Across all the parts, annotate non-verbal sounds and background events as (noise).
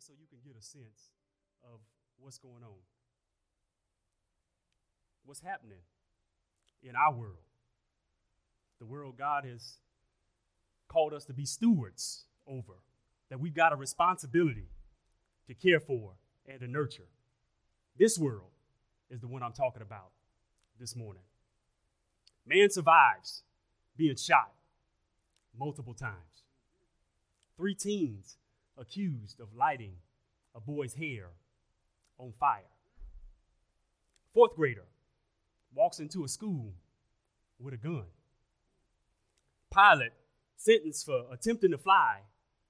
just so you can get a sense of what's going on. What's happening in our world? The world God has called us to be stewards over, that we've got a responsibility to care for and to nurture. This world is the one I'm talking about this morning. Man survives being shot multiple times. Three teens accused of lighting a boy's hair on fire. Fourth grader walks into a school with a gun. Pilot sentenced for attempting to fly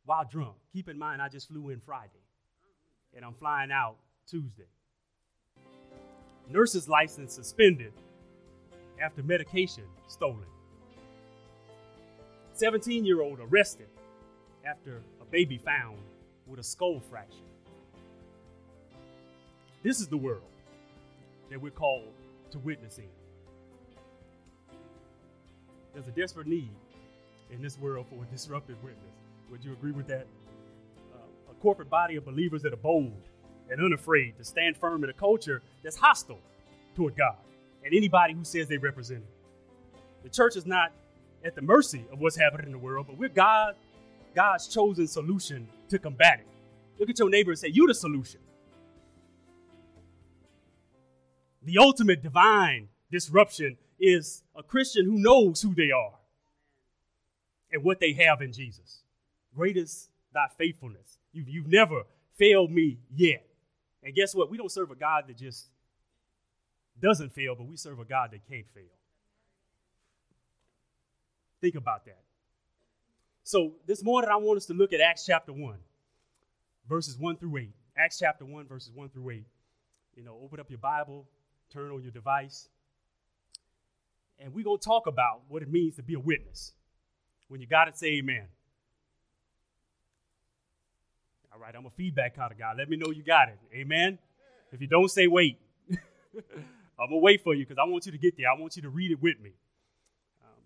while drunk. Keep in mind, I just flew in Friday and I'm flying out Tuesday. Nurse's license suspended after medication stolen. 17 year old arrested after a baby found with a skull fracture. This is the world that we're called to witness in. There's a desperate need in this world for a disruptive witness. Would you agree with that? Uh, a corporate body of believers that are bold and unafraid to stand firm in a culture that's hostile toward God and anybody who says they represent Him. The church is not at the mercy of what's happening in the world, but we're God, God's chosen solution to combat it. Look at your neighbor and say, You're the solution. The ultimate divine disruption is a Christian who knows who they are and what they have in Jesus. Great is thy faithfulness. You've, you've never failed me yet. And guess what? We don't serve a God that just doesn't fail, but we serve a God that can't fail. Think about that. So this morning, I want us to look at Acts chapter 1, verses 1 through 8. Acts chapter 1, verses 1 through 8. You know, open up your Bible, turn on your device, and we're going to talk about what it means to be a witness. When you got it, say amen. All right, I'm a feedback kind of guy. Let me know you got it. Amen. If you don't say wait, I'm going to wait for you because I want you to get there. I want you to read it with me. Um,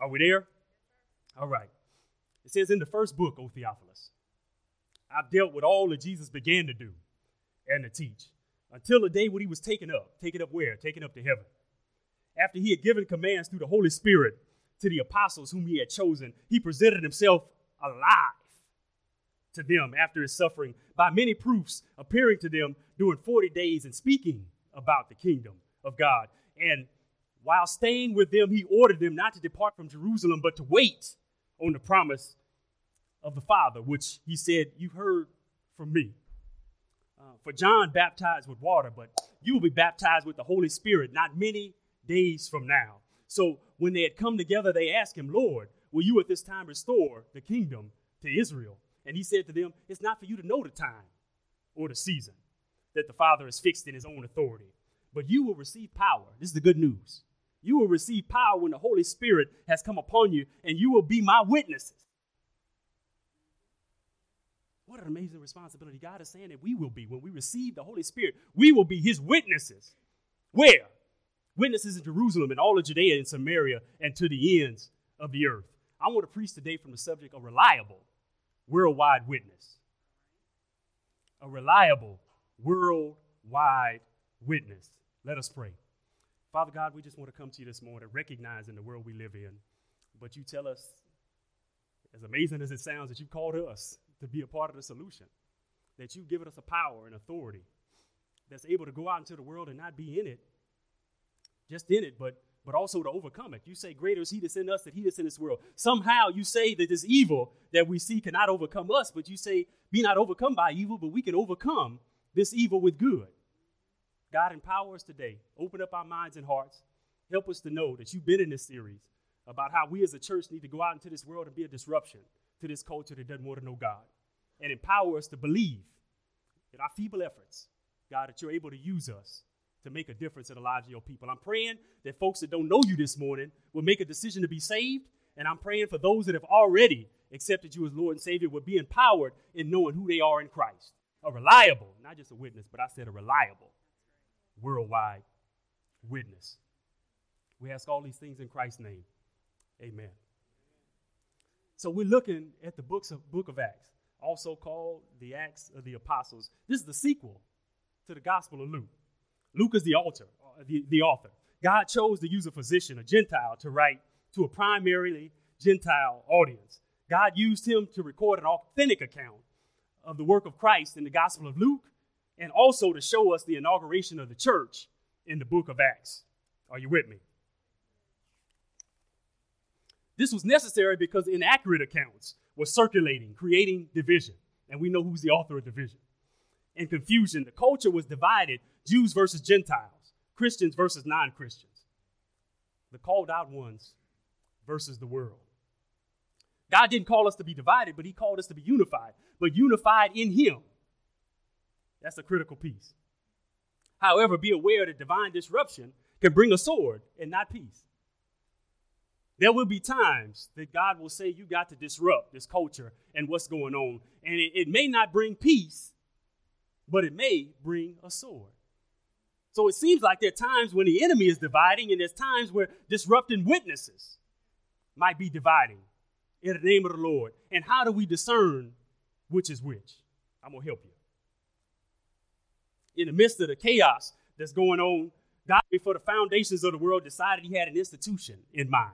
are we there? All right. It says in the first book, O Theophilus, I've dealt with all that Jesus began to do and to teach until the day when he was taken up. Taken up where? Taken up to heaven. After he had given commands through the Holy Spirit to the apostles whom he had chosen, he presented himself alive to them after his suffering by many proofs, appearing to them during 40 days and speaking about the kingdom of God. And while staying with them, he ordered them not to depart from Jerusalem, but to wait on the promise of the Father, which he said, You've heard from me. Uh, for John baptized with water, but you will be baptized with the Holy Spirit not many days from now. So when they had come together, they asked him, Lord, will you at this time restore the kingdom to Israel? And he said to them, It's not for you to know the time or the season that the Father has fixed in his own authority, but you will receive power. This is the good news. You will receive power when the Holy Spirit has come upon you, and you will be my witnesses. What an amazing responsibility. God is saying that we will be when we receive the Holy Spirit. We will be his witnesses. Where? Witnesses in Jerusalem and all of Judea and Samaria and to the ends of the earth. I want to preach today from the subject of reliable worldwide witness. A reliable worldwide witness. Let us pray. Father God, we just want to come to you this morning, recognizing the world we live in. But you tell us, as amazing as it sounds, that you called us to be a part of the solution, that you've given us a power and authority that's able to go out into the world and not be in it, just in it, but but also to overcome it. You say, Greater is he that's in us than he that's in this world. Somehow you say that this evil that we see cannot overcome us, but you say, Be not overcome by evil, but we can overcome this evil with good. God, empower us today. Open up our minds and hearts. Help us to know that you've been in this series about how we as a church need to go out into this world and be a disruption to this culture that doesn't want to know God. And empower us to believe in our feeble efforts, God, that you're able to use us to make a difference in the lives of your people. I'm praying that folks that don't know you this morning will make a decision to be saved. And I'm praying for those that have already accepted you as Lord and Savior will be empowered in knowing who they are in Christ. A reliable, not just a witness, but I said a reliable worldwide witness. We ask all these things in Christ's name. Amen. So we're looking at the books of book of Acts. also called the Acts of the Apostles. This is the sequel to the Gospel of Luke. Luke is the author, uh, the, the author. God chose to use a physician, a Gentile, to write to a primarily Gentile audience. God used him to record an authentic account of the work of Christ in the Gospel of Luke and also to show us the inauguration of the church in the book of Acts. Are you with me? This was necessary because inaccurate accounts were circulating, creating division. And we know who's the author of division. And confusion. The culture was divided Jews versus Gentiles, Christians versus non Christians, the called out ones versus the world. God didn't call us to be divided, but He called us to be unified, but unified in Him. That's a critical piece. However, be aware that divine disruption can bring a sword and not peace. There will be times that God will say, You got to disrupt this culture and what's going on. And it, it may not bring peace, but it may bring a sword. So it seems like there are times when the enemy is dividing, and there's times where disrupting witnesses might be dividing in the name of the Lord. And how do we discern which is which? I'm going to help you. In the midst of the chaos that's going on, God, before the foundations of the world, decided he had an institution in mind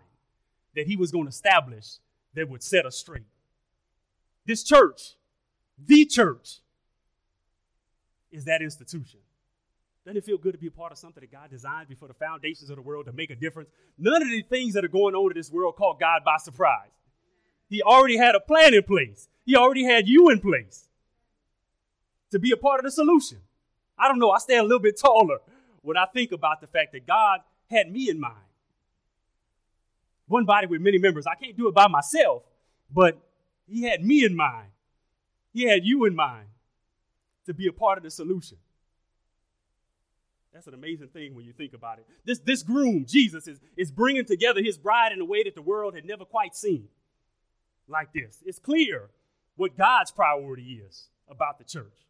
that he was going to establish that would set us straight. This church, the church, is that institution. Doesn't it feel good to be a part of something that God designed before the foundations of the world to make a difference? None of the things that are going on in this world caught God by surprise. He already had a plan in place. He already had you in place to be a part of the solution. I don't know, I stand a little bit taller when I think about the fact that God had me in mind one body with many members. I can't do it by myself, but he had me in mind. He had you in mind to be a part of the solution. That's an amazing thing when you think about it. This, this groom, Jesus, is, is bringing together his bride in a way that the world had never quite seen like this. It's clear what God's priority is about the church.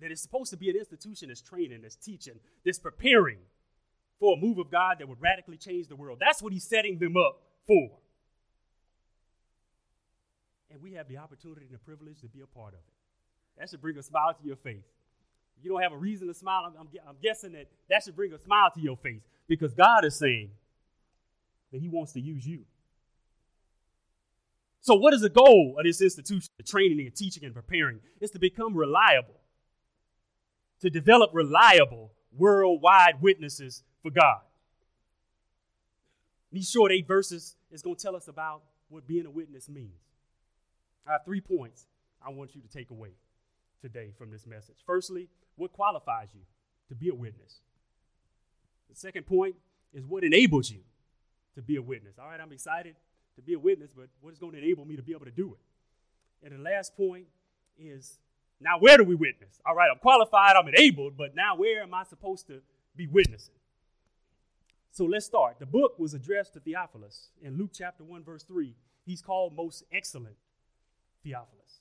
That it's supposed to be an institution that's training, that's teaching, that's preparing for a move of God that would radically change the world. That's what he's setting them up for. And we have the opportunity and the privilege to be a part of it. That should bring a smile to your face. If you don't have a reason to smile, I'm, I'm, I'm guessing that that should bring a smile to your face because God is saying that he wants to use you. So, what is the goal of this institution, the training and teaching and preparing? Is to become reliable, to develop reliable worldwide witnesses for God. These short eight verses is going to tell us about what being a witness means. I have three points I want you to take away today from this message. Firstly, what qualifies you to be a witness? The second point is what enables you to be a witness. All right, I'm excited to be a witness, but what is going to enable me to be able to do it? And the last point is now where do we witness? All right, I'm qualified, I'm enabled, but now where am I supposed to be witnessing? So let's start. The book was addressed to Theophilus in Luke chapter 1, verse 3. He's called most excellent Theophilus.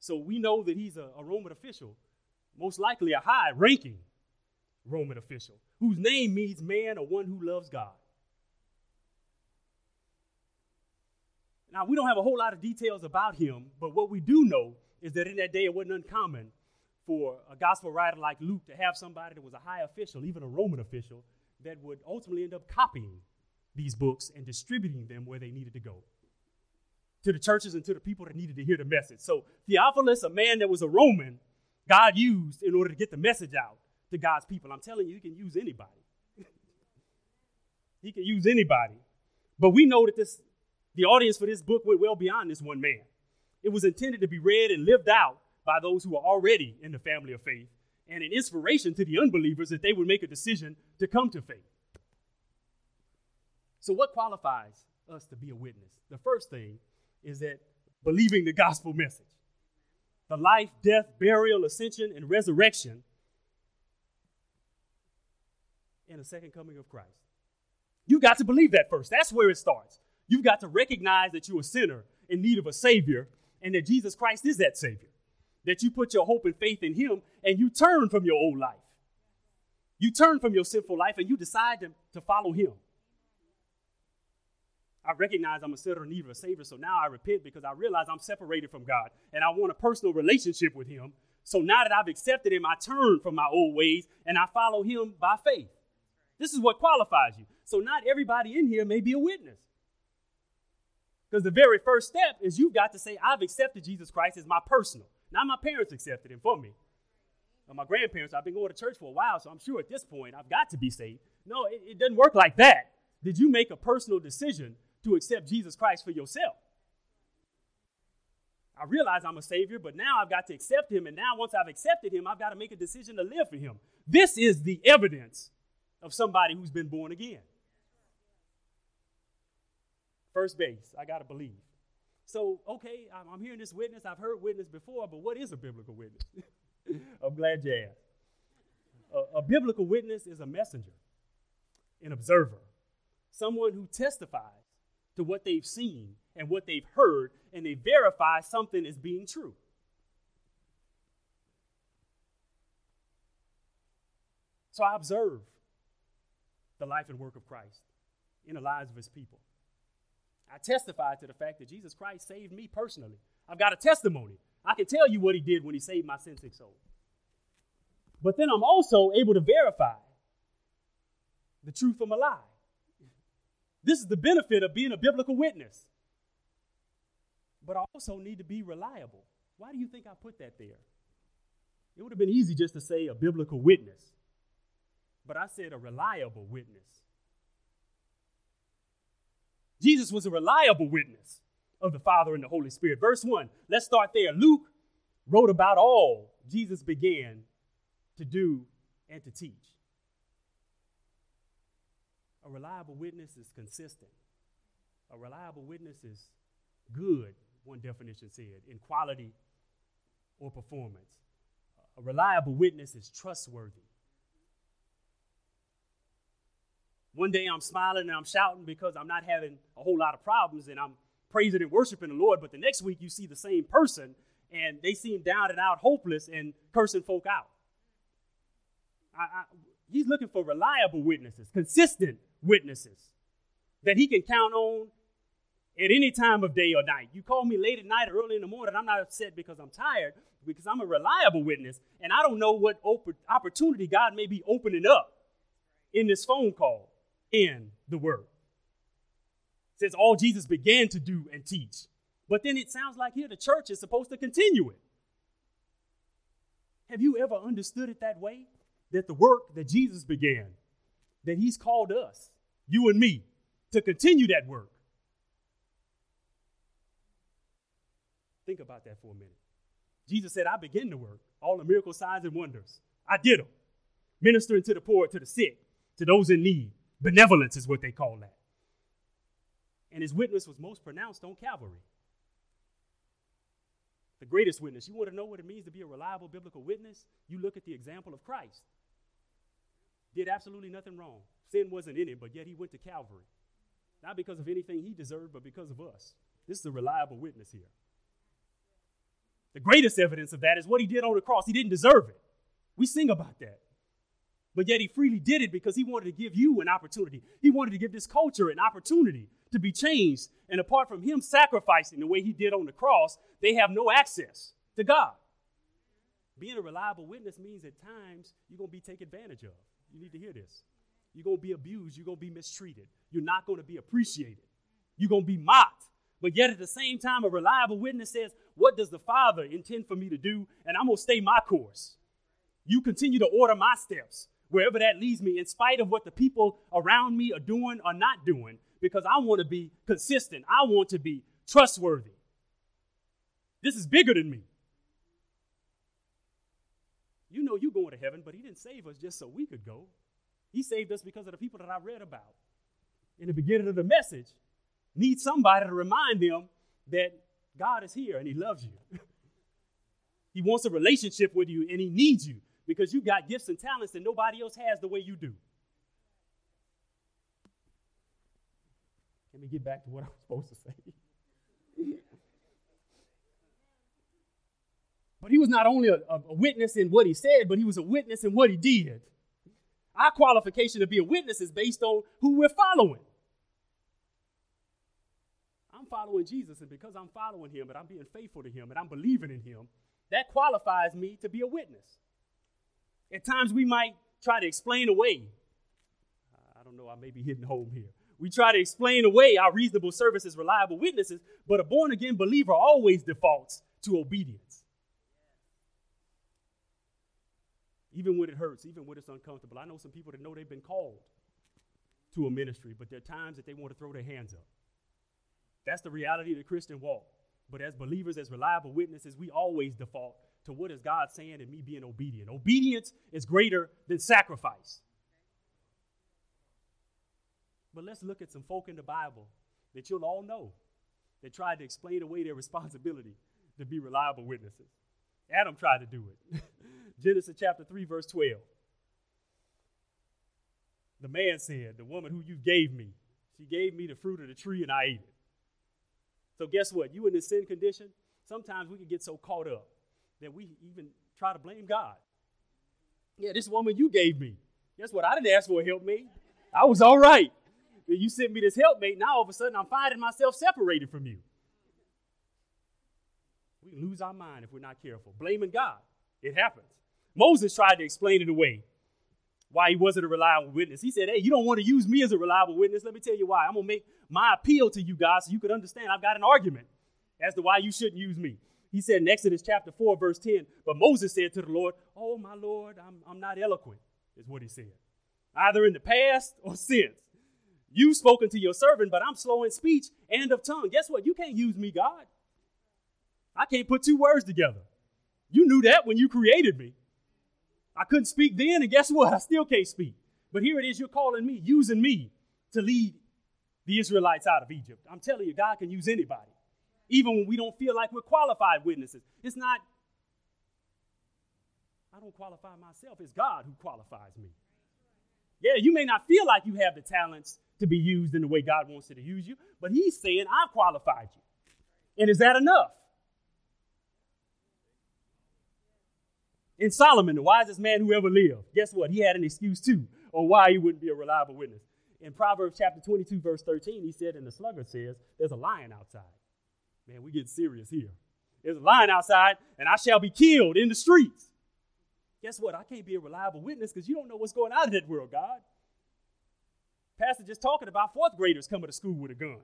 So we know that he's a, a Roman official, most likely a high ranking Roman official, whose name means man or one who loves God. Now, we don't have a whole lot of details about him, but what we do know is that in that day it wasn't uncommon for a gospel writer like Luke to have somebody that was a high official, even a Roman official, that would ultimately end up copying these books and distributing them where they needed to go to the churches and to the people that needed to hear the message. So, Theophilus, a man that was a Roman, God used in order to get the message out to God's people. I'm telling you, he can use anybody. (laughs) he can use anybody. But we know that this the audience for this book went well beyond this one man. It was intended to be read and lived out by those who are already in the family of faith and an inspiration to the unbelievers that they would make a decision to come to faith. So, what qualifies us to be a witness? The first thing is that believing the gospel message the life, death, burial, ascension, and resurrection, and the second coming of Christ. You've got to believe that first. That's where it starts. You've got to recognize that you're a sinner in need of a Savior and that Jesus Christ is that Savior that you put your hope and faith in Him and you turn from your old life. You turn from your sinful life and you decide to, to follow Him. I recognize I'm a sinner in need of a Savior, so now I repent because I realize I'm separated from God and I want a personal relationship with Him. So now that I've accepted Him, I turn from my old ways and I follow Him by faith. This is what qualifies you. So not everybody in here may be a witness. Because the very first step is you've got to say, I've accepted Jesus Christ as my personal. Not my parents accepted him for me. Or my grandparents, I've been going to church for a while, so I'm sure at this point I've got to be saved. No, it, it doesn't work like that. Did you make a personal decision to accept Jesus Christ for yourself? I realize I'm a Savior, but now I've got to accept Him. And now, once I've accepted Him, I've got to make a decision to live for Him. This is the evidence of somebody who's been born again. First base, I got to believe. So, okay, I'm, I'm, hearing this witness. I've heard witness before, but what is a biblical witness? (laughs) I'm glad you asked. A, a biblical witness is a messenger, an observer, someone who testifies to what they've seen and what they've heard, and they verify something as being true. So I observe the life and work of Christ in the lives of his people. I testify to the fact that Jesus Christ saved me personally. I've got a testimony. I can tell you what he did when he saved my sin sick soul. But then I'm also able to verify the truth from a lie. This is the benefit of being a biblical witness. But I also need to be reliable. Why do you think I put that there? It would have been easy just to say a biblical witness. But I said a reliable witness. Jesus was a reliable witness of the Father and the Holy Spirit. Verse 1, let's start there. Luke wrote about all Jesus began to do and to teach. A reliable witness is consistent. A reliable witness is good, one definition said, in quality or performance. A reliable witness is trustworthy. One day I'm smiling and I'm shouting because I'm not having a whole lot of problems and I'm praising and worshiping the Lord. But the next week you see the same person and they seem down and out, hopeless, and cursing folk out. I, I, he's looking for reliable witnesses, consistent witnesses that he can count on at any time of day or night. You call me late at night or early in the morning, I'm not upset because I'm tired, because I'm a reliable witness, and I don't know what opportunity God may be opening up in this phone call in the word. It says all Jesus began to do and teach. But then it sounds like here the church is supposed to continue it. Have you ever understood it that way? That the work that Jesus began, that he's called us, you and me, to continue that work. Think about that for a minute. Jesus said, I begin the work, all the miracle signs and wonders. I did them, ministering to the poor, to the sick, to those in need, Benevolence is what they call that. And his witness was most pronounced on Calvary. The greatest witness. You want to know what it means to be a reliable biblical witness? You look at the example of Christ. Did absolutely nothing wrong. Sin wasn't in him, but yet he went to Calvary. Not because of anything he deserved, but because of us. This is a reliable witness here. The greatest evidence of that is what he did on the cross. He didn't deserve it. We sing about that. But yet he freely did it because he wanted to give you an opportunity. He wanted to give this culture an opportunity to be changed. And apart from him sacrificing the way he did on the cross, they have no access to God. Being a reliable witness means at times you're going to be taken advantage of. You need to hear this. You're going to be abused. You're going to be mistreated. You're not going to be appreciated. You're going to be mocked. But yet at the same time, a reliable witness says, What does the Father intend for me to do? And I'm going to stay my course. You continue to order my steps wherever that leads me, in spite of what the people around me are doing or not doing, because I want to be consistent. I want to be trustworthy. This is bigger than me. You know you're going to heaven, but He didn't save us just so we could go. He saved us because of the people that I read about. In the beginning of the message, need somebody to remind them that God is here and He loves you. (laughs) he wants a relationship with you and He needs you because you've got gifts and talents that nobody else has the way you do. Let me get back to what I was supposed to say. (laughs) but he was not only a, a, witness in what he said, but he was a witness in what he did. Our qualification to be a witness is based on who we're following. I'm following Jesus, and because I'm following him and I'm being faithful to him and I'm believing in him, that qualifies me to be a witness. At times we might try to explain away. I don't know, I may be hitting home here. We try to explain away our reasonable services, reliable witnesses, but a born again believer always defaults to obedience. Even when it hurts, even when it's uncomfortable. I know some people that know they've been called to a ministry, but there are times that they want to throw their hands up. That's the reality of the Christian walk. But as believers, as reliable witnesses, we always default to what is God saying and me being obedient. Obedience is greater than sacrifice. But let's look at some folk in the Bible that you'll all know that tried to explain away their responsibility to be reliable witnesses. Adam tried to do it. (laughs) Genesis chapter 3, verse 12. The man said, The woman who you gave me, she gave me the fruit of the tree and I ate it. So, guess what? You in this sin condition, sometimes we can get so caught up that we even try to blame God. Yeah, this woman you gave me. Guess what? I didn't ask for a helpmate. I was all right. You sent me this helpmate. Now all of a sudden I'm finding myself separated from you. We lose our mind if we're not careful. Blaming God. It happens. Moses tried to explain it away why he wasn't a reliable witness. He said, Hey, you don't want to use me as a reliable witness. Let me tell you why. I'm going to make my appeal to you guys so you can understand I've got an argument as to why you shouldn't use me. He said in Exodus chapter 4, verse 10, But Moses said to the Lord, Oh, my Lord, I'm, I'm not eloquent, is what he said, either in the past or since. You've spoken to your servant, but I'm slow in speech and of tongue. Guess what? You can't use me, God. I can't put two words together. You knew that when you created me. I couldn't speak then, and guess what? I still can't speak. But here it is, you're calling me, using me to lead the Israelites out of Egypt. I'm telling you, God can use anybody, even when we don't feel like we're qualified witnesses. It's not, I don't qualify myself, it's God who qualifies me. Yeah, you may not feel like you have the talents to be used in the way God wants you to use you, but He's saying, I've qualified you. And is that enough? In Solomon, the wisest man who ever lived, guess what? He had an excuse too on why he wouldn't be a reliable witness. In Proverbs chapter 22, verse 13, he said, and the sluggard says, There's a lion outside. Man, we get serious here. There's a lion outside, and I shall be killed in the streets. Guess what? I can't be a reliable witness because you don't know what's going on in that world, God. Pastor just talking about fourth graders coming to school with a gun.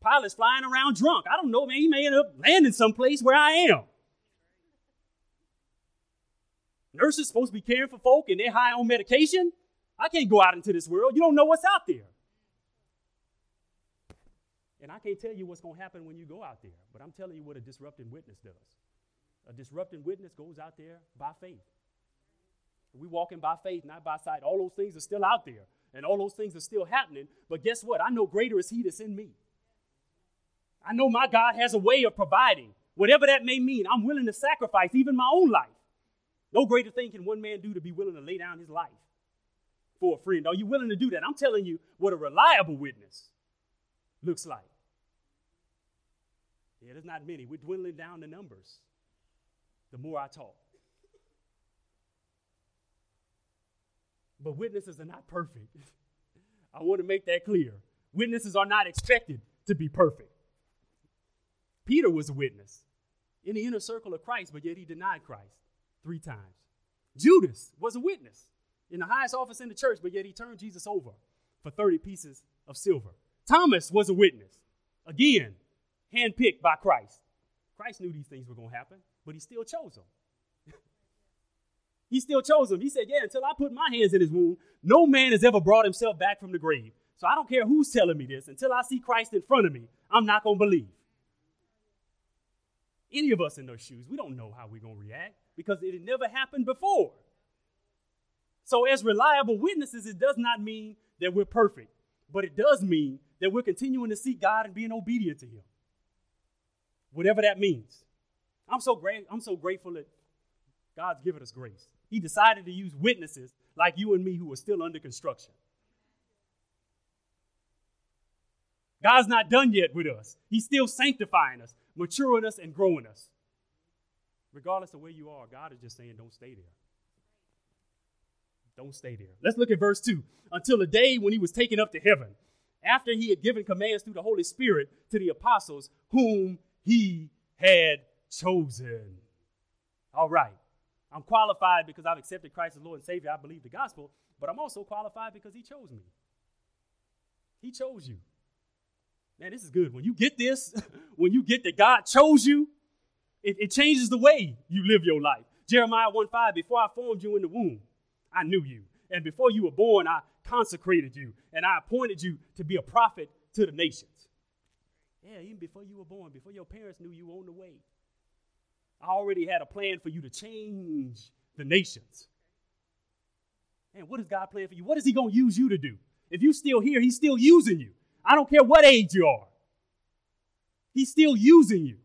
Pilots flying around drunk. I don't know, man. He may end up landing someplace where I am. Nurses supposed to be caring for folk and they're high on medication. I can't go out into this world. You don't know what's out there. And I can't tell you what's going to happen when you go out there, but I'm telling you what a disrupting witness does. A disrupting witness goes out there by faith. We walking by faith, not by sight. All those things are still out there, and all those things are still happening. But guess what? I know greater is He that's in me. I know my God has a way of providing, whatever that may mean. I'm willing to sacrifice even my own life. No greater thing can one man do to be willing to lay down his life for a friend. Are you willing to do that? I'm telling you what a reliable witness looks like. Yeah, there's not many. We're dwindling down the numbers the more I talk. But witnesses are not perfect. (laughs) I want to make that clear. Witnesses are not expected to be perfect. Peter was a witness in the inner circle of Christ, but yet he denied Christ three times. Judas was a witness in the highest office in the church, but yet he turned Jesus over for 30 pieces of silver. Thomas was a witness, again, handpicked by Christ. Christ knew these things were going to happen, but he still chose them. (laughs) he still chose them. He said, Yeah, until I put my hands in his wound, no man has ever brought himself back from the grave. So I don't care who's telling me this. Until I see Christ in front of me, I'm not going to believe. Any of us in those shoes, we don't know how we're going to react because it had never happened before. So, as reliable witnesses, it does not mean that we're perfect, but it does mean that we're continuing to seek God and being obedient to Him. Whatever that means. I'm so great, I'm so grateful that God's given us grace. He decided to use witnesses like you and me who are still under construction. God's not done yet with us. He's still sanctifying us, maturing us, and growing us. Regardless of where you are, God is just saying, don't stay there. Don't stay there. Let's look at verse 2. Until the day when he was taken up to heaven, after he had given commands through the Holy Spirit to the apostles whom he had chosen. All right. I'm qualified because I've accepted Christ as Lord and Savior. I believe the gospel, but I'm also qualified because he chose me. He chose you. Man, this is good. When you get this, (laughs) when you get that God chose you, it, it changes the way you live your life. Jeremiah 1 5, before I formed you in the womb, I knew you. And before you were born, I consecrated you and I appointed you to be a prophet to the nations. Yeah, even before you were born, before your parents knew you were on the way, I already had a plan for you to change the nations. And what is God plan for you? What is He going to use you to do? If you're still here, He's still using you. I don't care what age you are. He's still using you.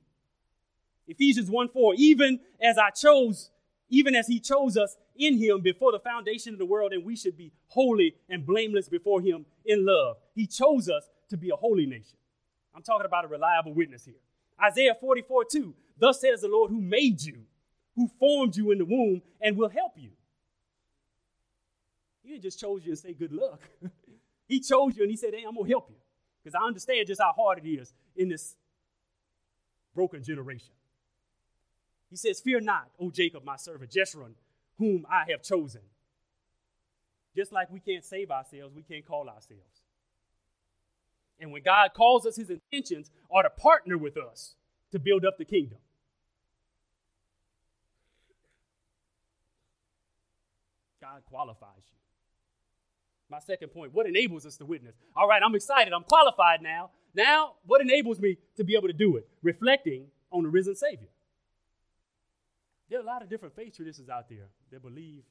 Ephesians 1 4, even as I chose, even as He chose us in Him before the foundation of the world, and we should be holy and blameless before Him in love. He chose us to be a holy nation. I'm talking about a reliable witness here. Isaiah 44 2, thus says the Lord who made you, who formed you in the womb, and will help you. He didn't just chose you and say good luck. (laughs) he chose you and he said, Hey, I'm gonna help you. Because I understand just how hard it is in this broken generation. He says, Fear not, O Jacob, my servant, Jeshurun, whom I have chosen. Just like we can't save ourselves, we can't call ourselves. And when God calls us, his intentions are to partner with us to build up the kingdom. God qualifies you. My second point what enables us to witness? All right, I'm excited. I'm qualified now. Now, what enables me to be able to do it? Reflecting on the risen Savior. There are a lot of different faith traditions out there that believe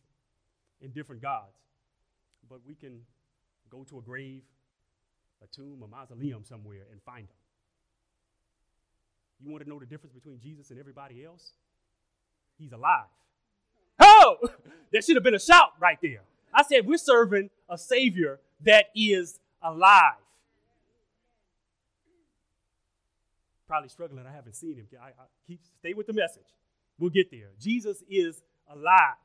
in different gods, but we can go to a grave, a tomb, a mausoleum somewhere and find them. You want to know the difference between Jesus and everybody else? He's alive. Oh, (laughs) there should have been a shout right there. I said, we're serving a Savior that is alive. Probably struggling. I haven't seen him. I, I keep stay with the message. We'll get there. Jesus is alive.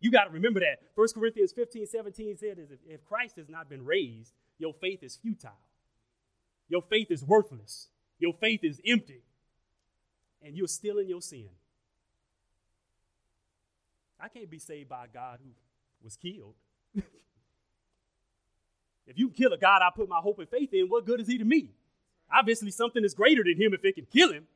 You got to remember that. 1 Corinthians 15, 17 said, if, Christ has not been raised, your faith is futile. Your faith is worthless. Your faith is empty. And you're still in your sin. I can't be saved by a God who was killed. (laughs) if you kill a God I put my hope and faith in, what good is he to me? Obviously, something is greater than him if it can kill him.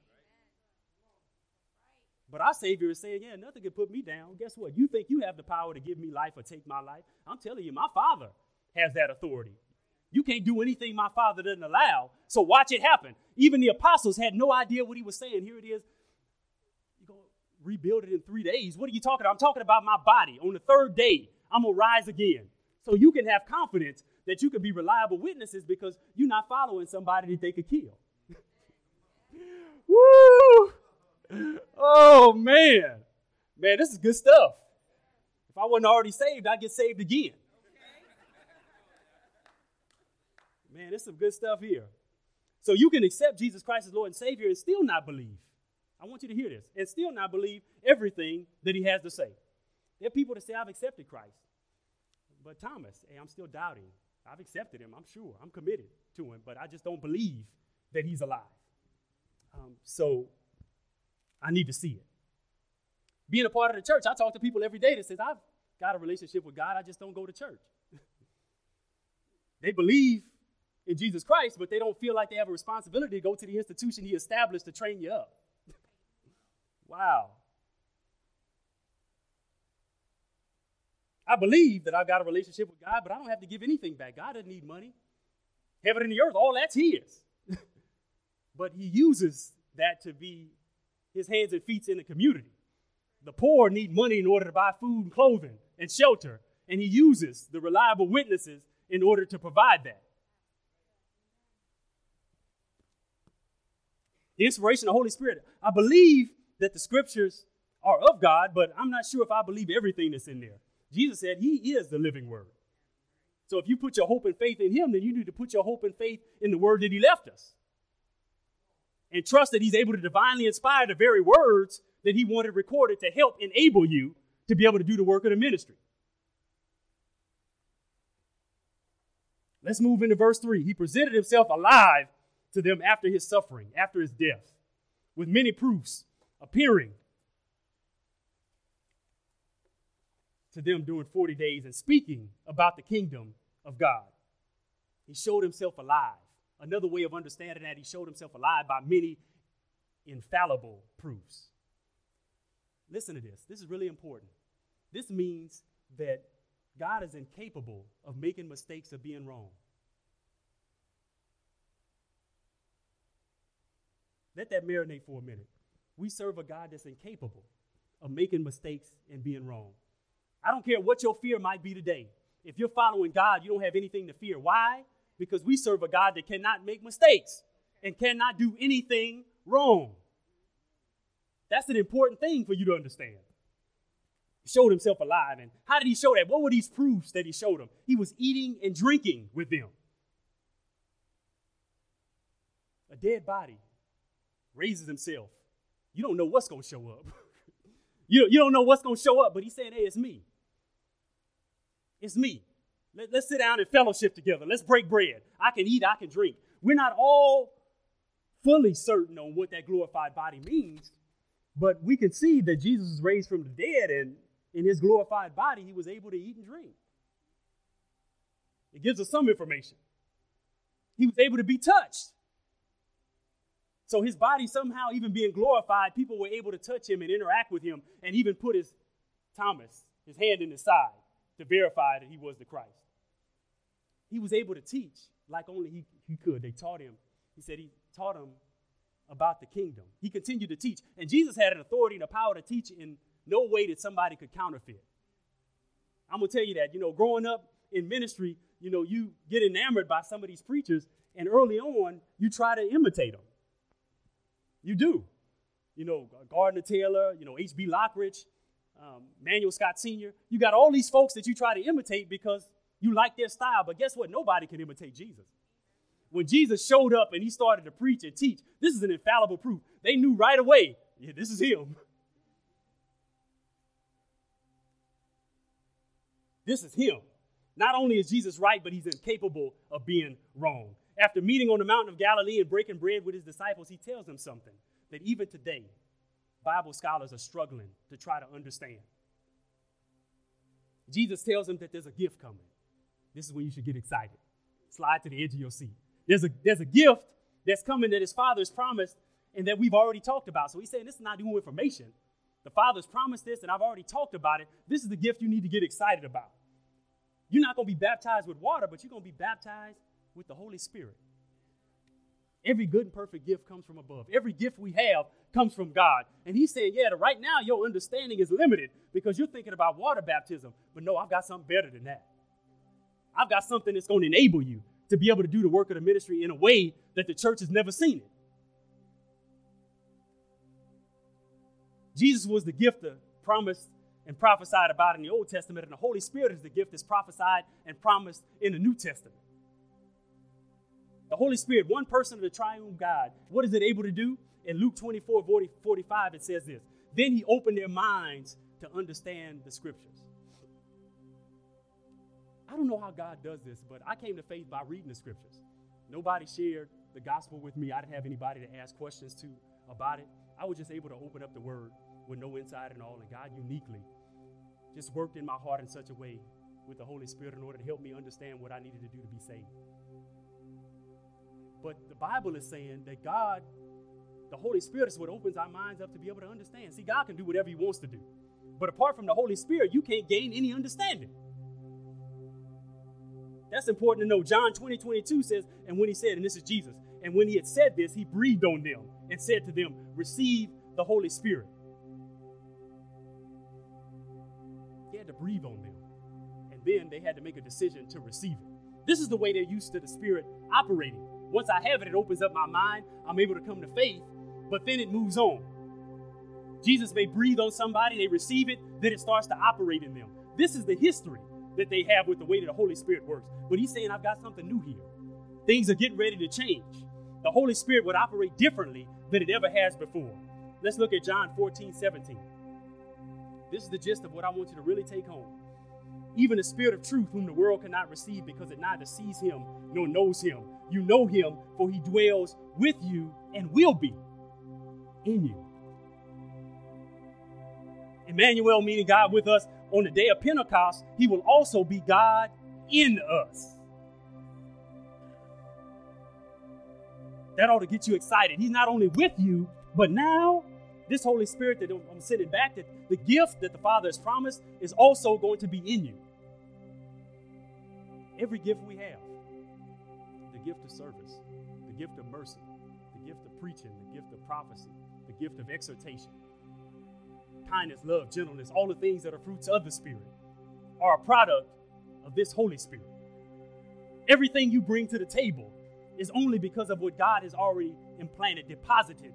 But our Savior is saying, yeah, nothing can put me down. Guess what? You think you have the power to give me life or take my life? I'm telling you, my Father has that authority. You can't do anything my Father doesn't allow. So watch it happen. Even the apostles had no idea what he was saying. Here it is. You're going to rebuild it in three days. What are you talking about? I'm talking about my body. On the third day, I'm going to rise again. So you can have confidence that you can be reliable witnesses because you're not following somebody that they could kill. (laughs) Woo! Oh man, man, this is good stuff. If I wasn't already saved, I'd get saved again. Man, there's some good stuff here. So you can accept Jesus Christ as Lord and Savior and still not believe. I want you to hear this and still not believe everything that He has to say. There are people that say, I've accepted Christ. But Thomas, hey, I'm still doubting. I've accepted Him, I'm sure. I'm committed to Him, but I just don't believe that He's alive. Um, so I need to see it. Being a part of the church, I talk to people every day that says, I've got a relationship with God, I just don't go to church. (laughs) they believe in Jesus Christ, but they don't feel like they have a responsibility to go to the institution he established to train you up. (laughs) wow. I believe that I've got a relationship with God, but I don't have to give anything back. God doesn't need money. Heaven and the earth, all that's His. (laughs) but He uses that to be his hands and feet in the community. The poor need money in order to buy food and clothing and shelter, and he uses the reliable witnesses in order to provide that. The inspiration of the Holy Spirit. I believe that the scriptures are of God, but I'm not sure if I believe everything that's in there. Jesus said he is the living word. So if you put your hope and faith in him, then you need to put your hope and faith in the word that he left us and trust that He's able to divinely inspire the very words that He wanted recorded to help enable you to be able to do the work of the ministry. Let's move into verse 3. He presented himself alive to them after his suffering, after his death, with many proofs appearing to them during 40 days and speaking about the kingdom of God. He showed himself alive. Another way of understanding that, he showed himself alive by many infallible proofs. Listen to this. This is really important. This means that God is incapable of making mistakes or being wrong. Let that marinate for a minute. We serve a God that's incapable of making mistakes and being wrong. I don't care what your fear might be today. If you're following God, you don't have anything to fear. Why? Because we serve a God that cannot make mistakes and cannot do anything wrong. That's an important thing for you to understand. He showed himself alive. And how did he show that? What were these proofs that he showed them? He was eating and drinking with them. A dead body raises himself. You don't know what's going to show up. (laughs) you, you don't know what's going to show up, but he's saying, hey, it's me. It's me. Let, let's sit down and fellowship together. Let's break bread. I can eat, I can drink. We're not all fully certain on what that glorified body means, but we can see that Jesus was raised from the dead, and in his glorified body, he was able to eat and drink. It gives us some information. He was able to be touched. So his body somehow even being glorified, people were able to touch him and interact with him and even put his Thomas, his hand in his side to verify that he was the Christ. He was able to teach like only he, he could. They taught him. He said he taught him about the kingdom. He continued to teach. And Jesus had an authority and a power to teach in no way that somebody could counterfeit. I'm going to tell you that. You know, growing up in ministry, you know, you get enamored by some of these preachers, and early on, you try to imitate them. You do. You know, Gardner Taylor, you know, H.B. Lockridge, um, Manuel Scott Sr. You got all these folks that you try to imitate because you like their style. But guess what? Nobody can imitate Jesus. When Jesus showed up and he started to preach and teach, this is an infallible proof. They knew right away, yeah, this is him. This is him. Not only is Jesus right, but he's incapable of being wrong. After meeting on the mountain of Galilee and breaking bread with his disciples, he tells them something that even today, Bible scholars are struggling to try to understand. Jesus tells them that there's a gift coming. This is when you should get excited. Slide to the edge of your seat. There's a, there's a gift that's coming that his father's promised and that we've already talked about. So he's saying this is not new information. The father's promised this, and I've already talked about it. This is the gift you need to get excited about. You're not going to be baptized with water, but you're going to be baptized with the Holy Spirit. Every good and perfect gift comes from above. Every gift we have comes from God. And he's saying, yeah, right now your understanding is limited because you're thinking about water baptism. But no, I've got something better than that. I've got something that's going to enable you to be able to do the work of the ministry in a way that the church has never seen it. Jesus was the gift that promised and prophesied about in the Old Testament, and the Holy Spirit is the gift that's prophesied and promised in the New Testament. The Holy Spirit, one person of the triune God, what is it able to do? In Luke 24 40, 45, it says this Then he opened their minds to understand the scriptures. I don't know how God does this, but I came to faith by reading the scriptures. Nobody shared the gospel with me. I didn't have anybody to ask questions to about it. I was just able to open up the word with no insight and all, and God uniquely just worked in my heart in such a way with the Holy Spirit in order to help me understand what I needed to do to be saved. But the Bible is saying that God, the Holy Spirit, is what opens our minds up to be able to understand. See, God can do whatever He wants to do. But apart from the Holy Spirit, you can't gain any understanding. That's important to know. John 20, 22 says, and when he said, and this is Jesus, and when he had said this, he breathed on them and said to them, Receive the Holy Spirit. He had to breathe on them. And then they had to make a decision to receive it. This is the way they're used to the Spirit operating. Once I have it, it opens up my mind. I'm able to come to faith, but then it moves on. Jesus may breathe on somebody, they receive it, then it starts to operate in them. This is the history that they have with the way that the Holy Spirit works. But he's saying, I've got something new here. Things are getting ready to change. The Holy Spirit would operate differently than it ever has before. Let's look at John 14, 17. This is the gist of what I want you to really take home. even the Spirit of truth, whom the world cannot receive because it neither sees him nor knows him. You know him, for he dwells with you and will be in you. Emmanuel, meaning God with us on the day of Pentecost, he will also be God in us. That ought to get you excited. He's not only with you, but now this Holy Spirit that I'm sending back, that the gift that the Father has promised is also going to be in you. Every gift we have the gift of service, the gift of mercy, the gift of preaching, the gift of prophecy, the gift of exhortation, kindness, love, gentleness, all the things that are fruits of the Spirit are a product of this Holy Spirit. Everything you bring to the table is only because of what God has already implanted, deposited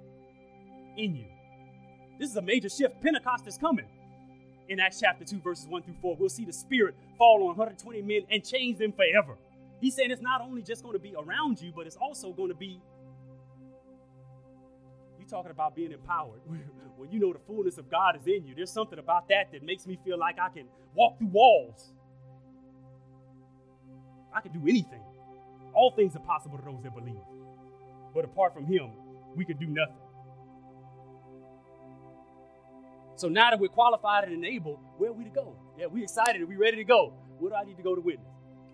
in you. This is a major shift. Pentecost is coming. In Acts chapter 2, verses 1 through 4, we'll see the Spirit fall on 120 men and change them forever. He's saying it's not only just going to be around you, but it's also going to be talking about being empowered. (laughs) when you know the fullness of God is in you, there's something about that that makes me feel like I can walk through walls. I can do anything. All things are possible to those that believe. But apart from Him, we can do nothing. So now that we're qualified and enabled, where are we to go? Yeah, we excited. Are we ready to go? Where do I need to go to witness?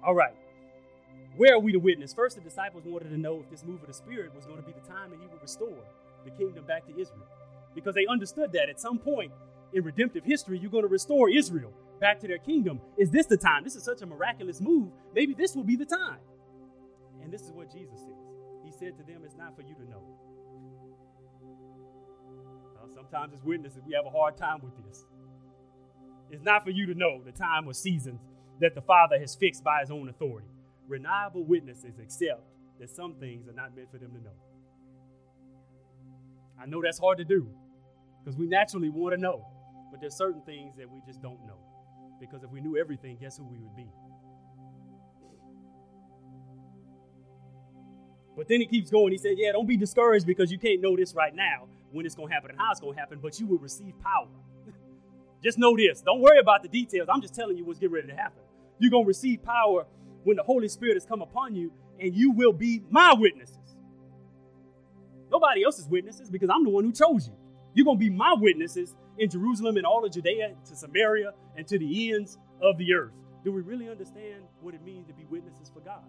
All right. Where are we to witness? First, the disciples wanted to know if this move of the Spirit was going to be the time that He would restore the kingdom back to Israel. Because they understood that at some point in redemptive history, you're going to restore Israel back to their kingdom. Is this the time? This is such a miraculous move. Maybe this will be the time. And this is what Jesus says. He said to them, It's not for you to know. Now, sometimes as witnesses, we have a hard time with this. It's not for you to know the time or seasons that the Father has fixed by his own authority. Reliable witnesses accept that some things are not meant for them to know. I know that's hard to do because we naturally want to know, but there's certain things that we just don't know. Because if we knew everything, guess who we would be? But then he keeps going. He said, Yeah, don't be discouraged because you can't know this right now when it's going to happen and how it's going to happen, but you will receive power. (laughs) just know this. Don't worry about the details. I'm just telling you what's getting ready to happen. You're going to receive power when the Holy Spirit has come upon you, and you will be my witnesses. Nobody else's witnesses because I'm the one who chose you. You're going to be my witnesses in Jerusalem and all of Judea to Samaria and to the ends of the earth. Do we really understand what it means to be witnesses for God?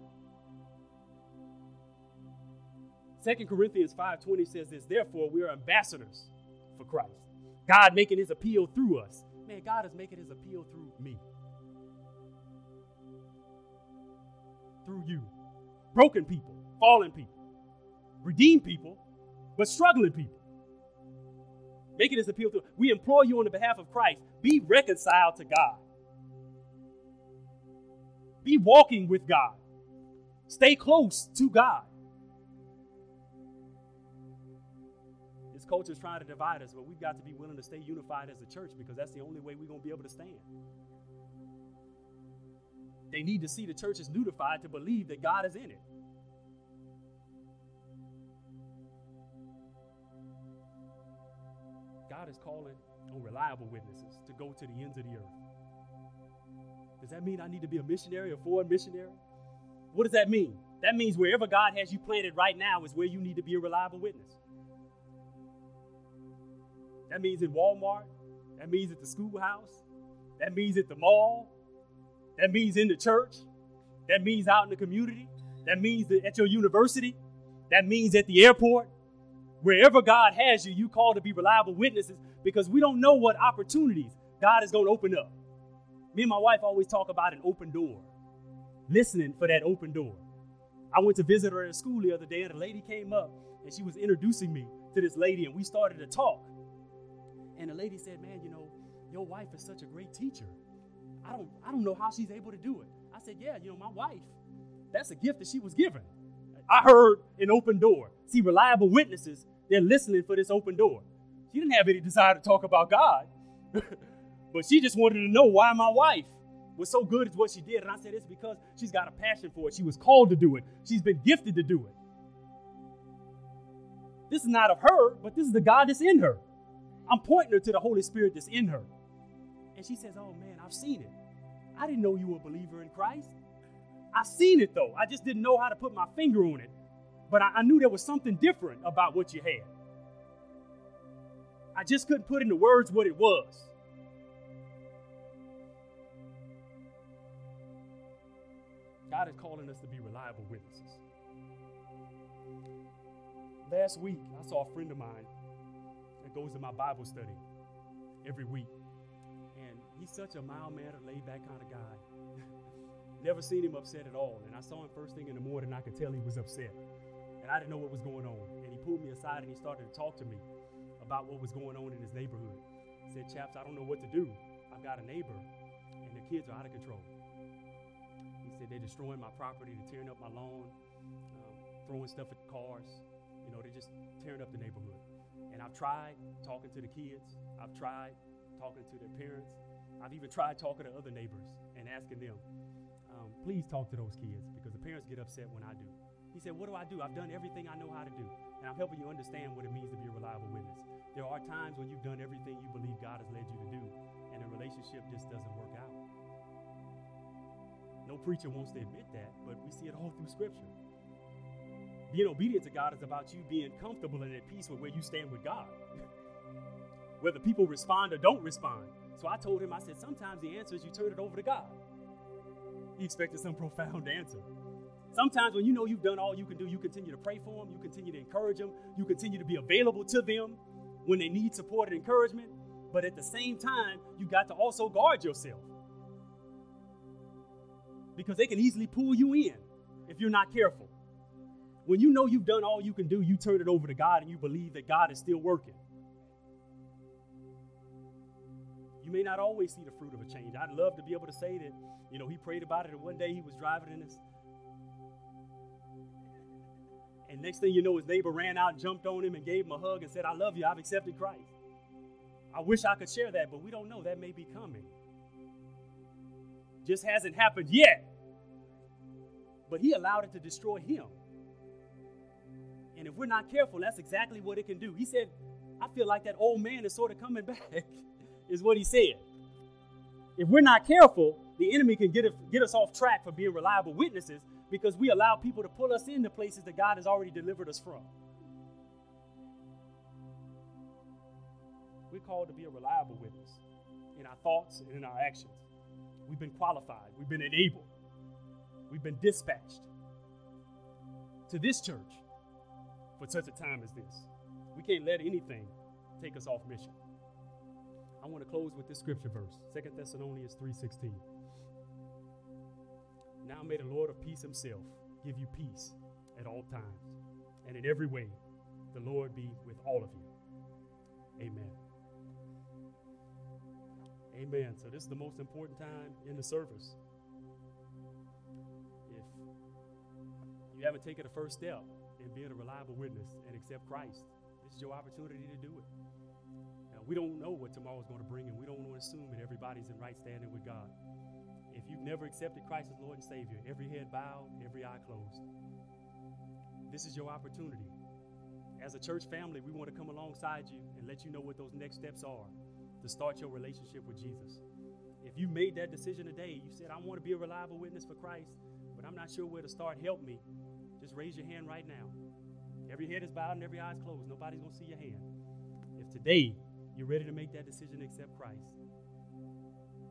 2 Corinthians 5:20 says this, therefore we are ambassadors for Christ. God making his appeal through us. Man, God is making his appeal through me. Through you. Broken people, fallen people, redeemed people, but struggling people. Making this appeal to we implore you on the behalf of Christ, be reconciled to God. Be walking with God. Stay close to God. This culture is trying to divide us, but we've got to be willing to stay unified as a church because that's the only way we're going to be able to stand. They need to see the church is unified to believe that God is in it. God is calling on reliable witnesses to go to the ends of the earth. Does that mean I need to be a missionary, a foreign missionary? What does that mean? That means wherever God has you planted right now is where you need to be a reliable witness. That means in Walmart. That means at the schoolhouse. That means at the mall. That means in the church. That means out in the community. That means at your university. That means at the airport. Wherever God has you, you call to be reliable witnesses because we don't know what opportunities God is going to open up. Me and my wife always talk about an open door, listening for that open door. I went to visit her at school the other day, and a lady came up and she was introducing me to this lady, and we started to talk. And the lady said, Man, you know, your wife is such a great teacher. I don't, I don't know how she's able to do it. I said, Yeah, you know, my wife, that's a gift that she was given. I heard an open door. See, reliable witnesses, they're listening for this open door. She didn't have any desire to talk about God, (laughs) but she just wanted to know why my wife was so good at what she did. And I said, It's because she's got a passion for it. She was called to do it, she's been gifted to do it. This is not of her, but this is the God that's in her. I'm pointing her to the Holy Spirit that's in her. And she says, Oh man, I've seen it. I didn't know you were a believer in Christ. I seen it though. I just didn't know how to put my finger on it. But I, I knew there was something different about what you had. I just couldn't put into words what it was. God is calling us to be reliable witnesses. Last week, I saw a friend of mine that goes to my Bible study every week. And he's such a mild mannered, laid back kind of guy. (laughs) Never seen him upset at all. And I saw him first thing in the morning, I could tell he was upset. And I didn't know what was going on. And he pulled me aside and he started to talk to me about what was going on in his neighborhood. He said, Chaps, I don't know what to do. I've got a neighbor, and the kids are out of control. He said, They're destroying my property, they're tearing up my lawn, um, throwing stuff at cars. You know, they're just tearing up the neighborhood. And I've tried talking to the kids, I've tried talking to their parents, I've even tried talking to other neighbors and asking them, um, please talk to those kids because the parents get upset when I do. He said, What do I do? I've done everything I know how to do. And I'm helping you understand what it means to be a reliable witness. There are times when you've done everything you believe God has led you to do, and the relationship just doesn't work out. No preacher wants to admit that, but we see it all through Scripture. Being obedient to God is about you being comfortable and at peace with where you stand with God. (laughs) Whether people respond or don't respond. So I told him, I said, sometimes the answer is you turn it over to God. He expected some profound answer. Sometimes when you know you've done all you can do, you continue to pray for them, you continue to encourage them, you continue to be available to them when they need support and encouragement. But at the same time, you got to also guard yourself. Because they can easily pull you in if you're not careful. When you know you've done all you can do, you turn it over to God and you believe that God is still working. You may not always see the fruit of a change. I'd love to be able to say that, you know, he prayed about it and one day he was driving in his and next thing you know, his neighbor ran out jumped on him and gave him a hug and said, I love you. I've accepted Christ. I wish I could share that, but we don't know. That may be coming. Just hasn't happened yet. But he allowed it to destroy him. And if we're not careful, that's exactly what it can do. He said, I feel like that old man is sort of coming (laughs) back, is what he said. If we're not careful, the enemy can get, get us off track for being reliable witnesses because we allow people to pull us into places that God has already delivered us from. We're called to be a reliable witness in our thoughts and in our actions. We've been qualified, we've been enabled, we've been dispatched to this church for such a time as this. We can't let anything take us off mission. I want to close with this scripture verse, 2 Thessalonians 3:16. Now may the Lord of peace himself give you peace at all times and in every way. The Lord be with all of you. Amen. Amen. So, this is the most important time in the service. If you haven't taken the first step in being a reliable witness and accept Christ, this is your opportunity to do it. We don't know what tomorrow is going to bring, and we don't want to assume that everybody's in right standing with God. If you've never accepted Christ as Lord and Savior, every head bowed, every eye closed, this is your opportunity. As a church family, we want to come alongside you and let you know what those next steps are to start your relationship with Jesus. If you made that decision today, you said, I want to be a reliable witness for Christ, but I'm not sure where to start, help me. Just raise your hand right now. Every head is bowed and every eye is closed. Nobody's going to see your hand. If today you're ready to make that decision to accept Christ,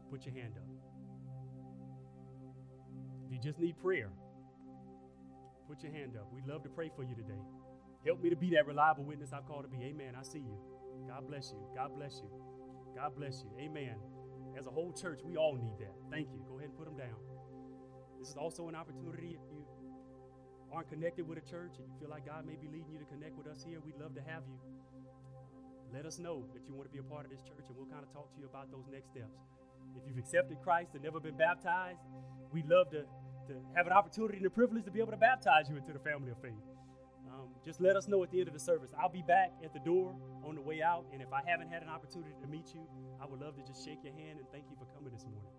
put your hand up. If you just need prayer, put your hand up. We'd love to pray for you today. Help me to be that reliable witness I've called to be. Amen. I see you. God bless you. God bless you. God bless you. Amen. As a whole church, we all need that. Thank you. Go ahead and put them down. This is also an opportunity if you aren't connected with a church and you feel like God may be leading you to connect with us here, we'd love to have you. Let us know that you want to be a part of this church and we'll kind of talk to you about those next steps. If you've accepted Christ and never been baptized, we'd love to, to have an opportunity and the privilege to be able to baptize you into the family of faith. Um, just let us know at the end of the service. I'll be back at the door on the way out, and if I haven't had an opportunity to meet you, I would love to just shake your hand and thank you for coming this morning.